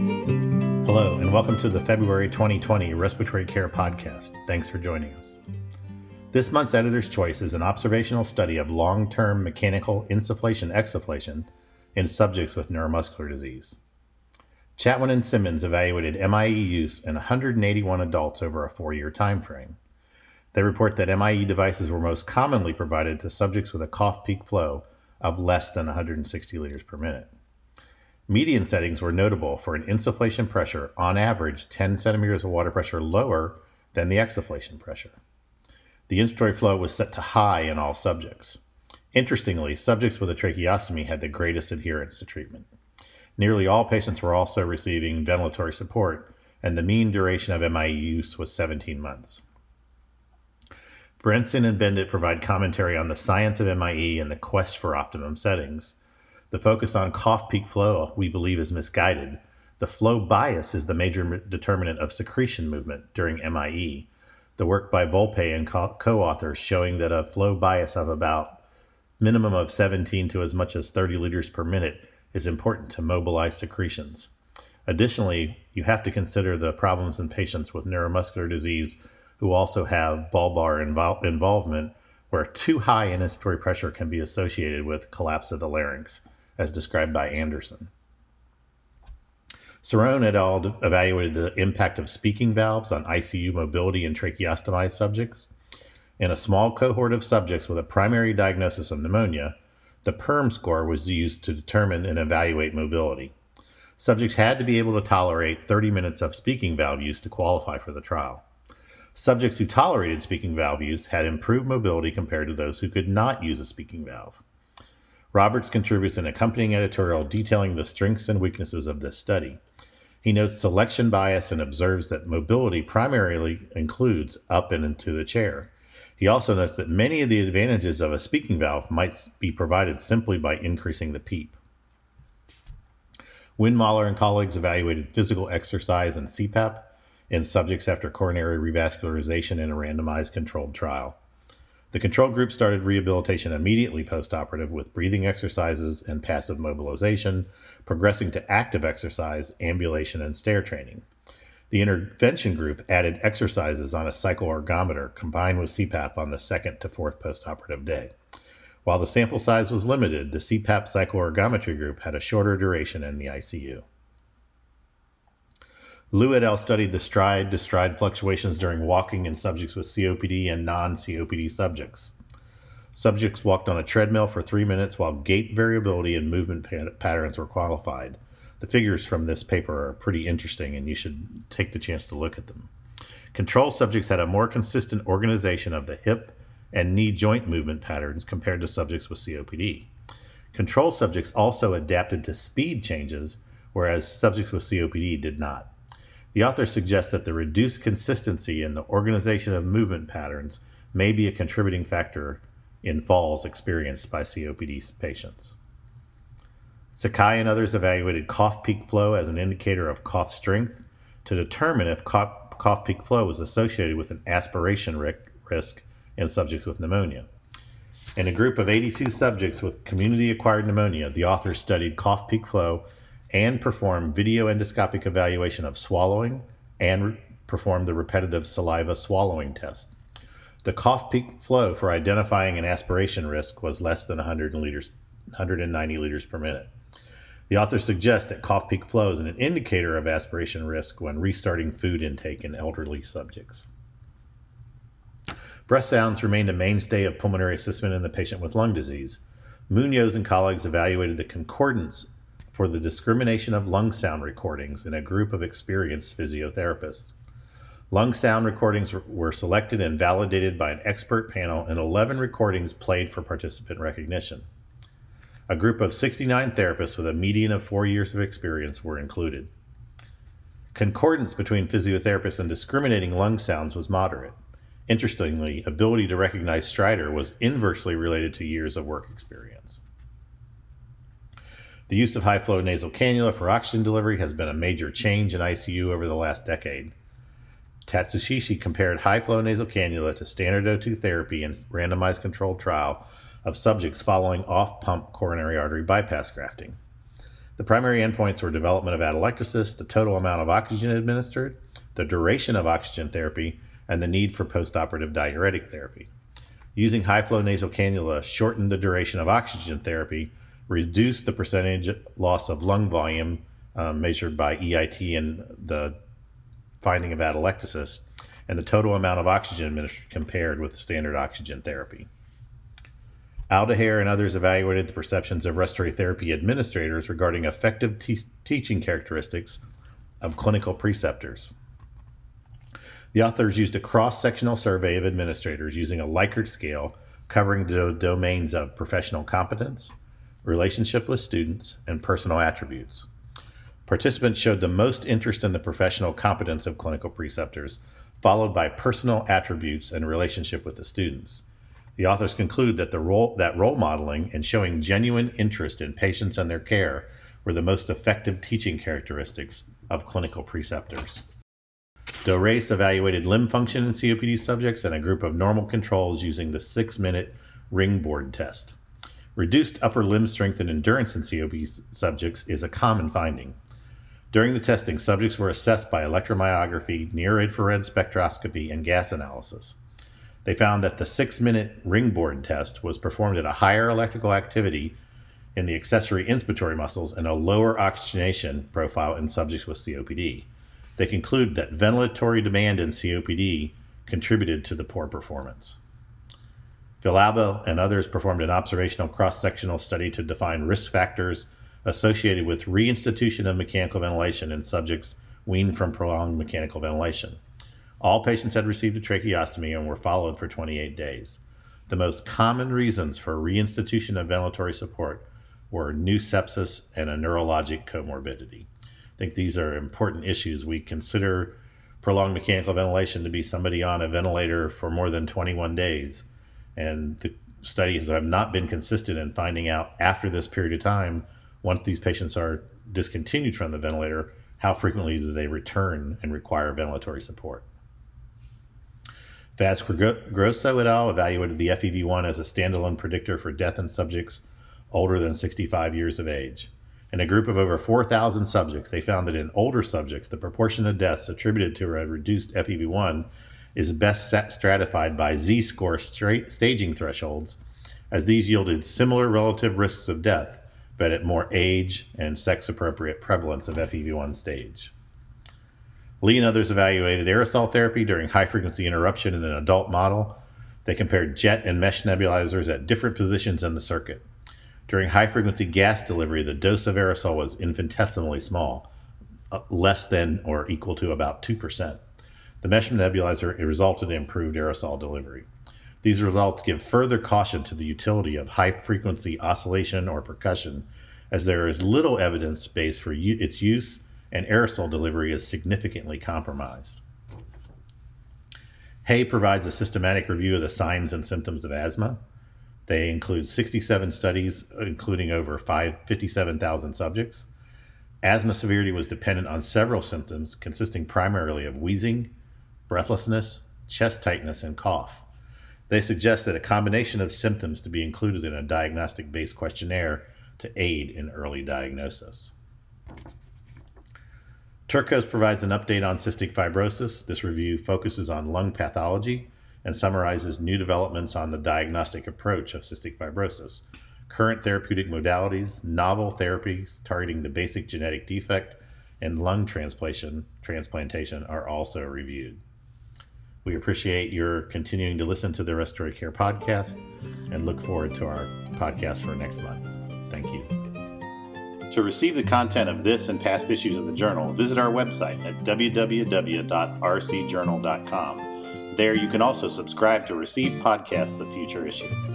Hello, and welcome to the February 2020 Respiratory Care Podcast. Thanks for joining us. This month's editor's choice is an observational study of long term mechanical insufflation exsufflation in subjects with neuromuscular disease. Chatwin and Simonds evaluated MIE use in 181 adults over a four year time frame. They report that MIE devices were most commonly provided to subjects with a cough peak flow of less than 160 liters per minute. Median settings were notable for an insufflation pressure on average 10 centimeters of water pressure lower than the exsufflation pressure. The inspiratory flow was set to high in all subjects. Interestingly, subjects with a tracheostomy had the greatest adherence to treatment. Nearly all patients were also receiving ventilatory support, and the mean duration of MIE use was 17 months. Brenson and Benditt provide commentary on the science of MIE and the quest for optimum settings. The focus on cough peak flow, we believe, is misguided. The flow bias is the major determinant of secretion movement during MIE. The work by Volpe and co authors showing that a flow bias of about minimum of 17 to as much as 30 liters per minute is important to mobilize secretions. Additionally, you have to consider the problems in patients with neuromuscular disease who also have bulbar invol- involvement, where too high inspiratory pressure can be associated with collapse of the larynx, as described by Anderson. Cerrone et al. evaluated the impact of speaking valves on ICU mobility in tracheostomized subjects. In a small cohort of subjects with a primary diagnosis of pneumonia, the Perme score was used to determine and evaluate mobility. Subjects had to be able to tolerate 30 minutes of speaking valve use to qualify for the trial. Subjects who tolerated speaking valve use had improved mobility compared to those who could not use a speaking valve. Roberts contributes an accompanying editorial detailing the strengths and weaknesses of this study. He notes selection bias and observes that mobility primarily includes up and into the chair. He also notes that many of the advantages of a speaking valve might be provided simply by increasing the PEEP. Windmuller and colleagues evaluated physical exercise and CPAP in subjects after coronary revascularization in a randomized controlled trial. The control group started rehabilitation immediately postoperative with breathing exercises and passive mobilization, progressing to active exercise, ambulation, and stair training. The intervention group added exercises on a cycloergometer combined with CPAP on the second to fourth postoperative day. While the sample size was limited, the CPAP cycloergometry group had a shorter duration in the ICU. Liu et al. studied the stride to stride fluctuations during walking in subjects with COPD and non COPD subjects. Subjects walked on a treadmill for three minutes while gait variability and movement patterns were qualified. The figures from this paper are pretty interesting, and you should take the chance to look at them. Control subjects had a more consistent organization of the hip and knee joint movement patterns compared to subjects with COPD. Control subjects also adapted to speed changes, whereas subjects with COPD did not. The author suggests that the reduced consistency in the organization of movement patterns may be a contributing factor in falls experienced by COPD patients. Sakai and others evaluated cough peak flow as an indicator of cough strength to determine if cough, cough peak flow was associated with an aspiration risk in subjects with pneumonia. In a group of 82 subjects with community acquired pneumonia, the authors studied cough peak flow and perform video endoscopic evaluation of swallowing and re- perform the repetitive saliva swallowing test. The cough peak flow for identifying an aspiration risk was less than 100 liters, 190 liters per minute. The authors suggest that cough peak flow is an indicator of aspiration risk when restarting food intake in elderly subjects. Breath sounds remained a mainstay of pulmonary assessment in the patient with lung disease. Munoz and colleagues evaluated the concordance for the discrimination of lung sound recordings in a group of experienced physiotherapists. Lung sound recordings were selected and validated by an expert panel, and 11 recordings played for participant recognition. A group of 69 therapists with a median of four years of experience were included. Concordance between physiotherapists and discriminating lung sounds was moderate. Interestingly, ability to recognize stridor was inversely related to years of work experience. The use of high flow nasal cannula for oxygen delivery has been a major change in ICU over the last decade. Tatsushige compared high flow nasal cannula to standard O2 therapy in randomized controlled trial of subjects following off pump coronary artery bypass grafting. The primary endpoints were development of atelectasis, the total amount of oxygen administered, the duration of oxygen therapy, and the need for postoperative diuretic therapy. Using high flow nasal cannula shortened the duration of oxygen therapy, reduced the percentage loss of lung volume um, measured by EIT and the finding of atelectasis, and the total amount of oxygen administered compared with standard oxygen therapy. Aldaher and others evaluated the perceptions of respiratory therapy administrators regarding effective te- teaching characteristics of clinical preceptors. The authors used a cross sectional survey of administrators using a Likert scale covering the domains of professional competence, relationship with students, and personal attributes. Participants showed the most interest in the professional competence of clinical preceptors, followed by personal attributes and relationship with the students. The authors conclude that the role that role modeling and showing genuine interest in patients and their care were the most effective teaching characteristics of clinical preceptors. DORACE evaluated limb function in COPD subjects and a group of normal controls using the six minute ring board test. Reduced upper limb strength and endurance in COPD subjects is a common finding. During the testing, subjects were assessed by electromyography, near infrared spectroscopy, and gas analysis. They found that the six minute ringboard test was performed at a higher electrical activity in the accessory inspiratory muscles and a lower oxygenation profile in subjects with COPD. They conclude that ventilatory demand in COPD contributed to the poor performance. Villalba and others performed an observational cross sectional study to define risk factors associated with reinstitution of mechanical ventilation in subjects weaned from prolonged mechanical ventilation. All patients had received a tracheostomy and were followed for 28 days. The most common reasons for reinstitution of ventilatory support were new sepsis and a neurologic comorbidity. I think these are important issues. We consider prolonged mechanical ventilation to be somebody on a ventilator for more than 21 days. And the studies have not been consistent in finding out after this period of time, once these patients are discontinued from the ventilator, how frequently do they return and require ventilatory support. Vaz Fragoso et al. evaluated the FEV1 as a standalone predictor for death in subjects older than 65 years of age. In a group of over 4,000 subjects, they found that in older subjects, the proportion of deaths attributed to a reduced FEV1 is best stratified by Z score staging thresholds, as these yielded similar relative risks of death, but at more age and sex appropriate prevalence of FEV1 stage. Lee and others evaluated aerosol therapy during high frequency interruption in an adult model. They compared jet and mesh nebulizers at different positions in the circuit. During high frequency gas delivery, the dose of aerosol was infinitesimally small, uh, less than or equal to about 2%. The mesh nebulizer resulted in improved aerosol delivery. These results give further caution to the utility of high frequency oscillation or percussion, as there is little evidence base for its use and aerosol delivery is significantly compromised. Hay provides a systematic review of the signs and symptoms of asthma. They include 67 studies, including over 57,000 subjects. Asthma severity was dependent on several symptoms, consisting primarily of wheezing, breathlessness, chest tightness, and cough. They suggest that a combination of symptoms to be included in a diagnostic based questionnaire to aid in early diagnosis. Turcios provides an update on cystic fibrosis. This review focuses on lung pathology and summarizes new developments on the diagnostic approach of cystic fibrosis, current therapeutic modalities, novel therapies targeting the basic genetic defect, and lung transplantation, transplantation are also reviewed. We appreciate your continuing to listen to the Respiratory Care Podcast and look forward to our podcast for next month. Thank you. To receive the content of this and past issues of the journal, visit our website at www.rcjournal.com. There you can also subscribe to receive podcasts of future issues.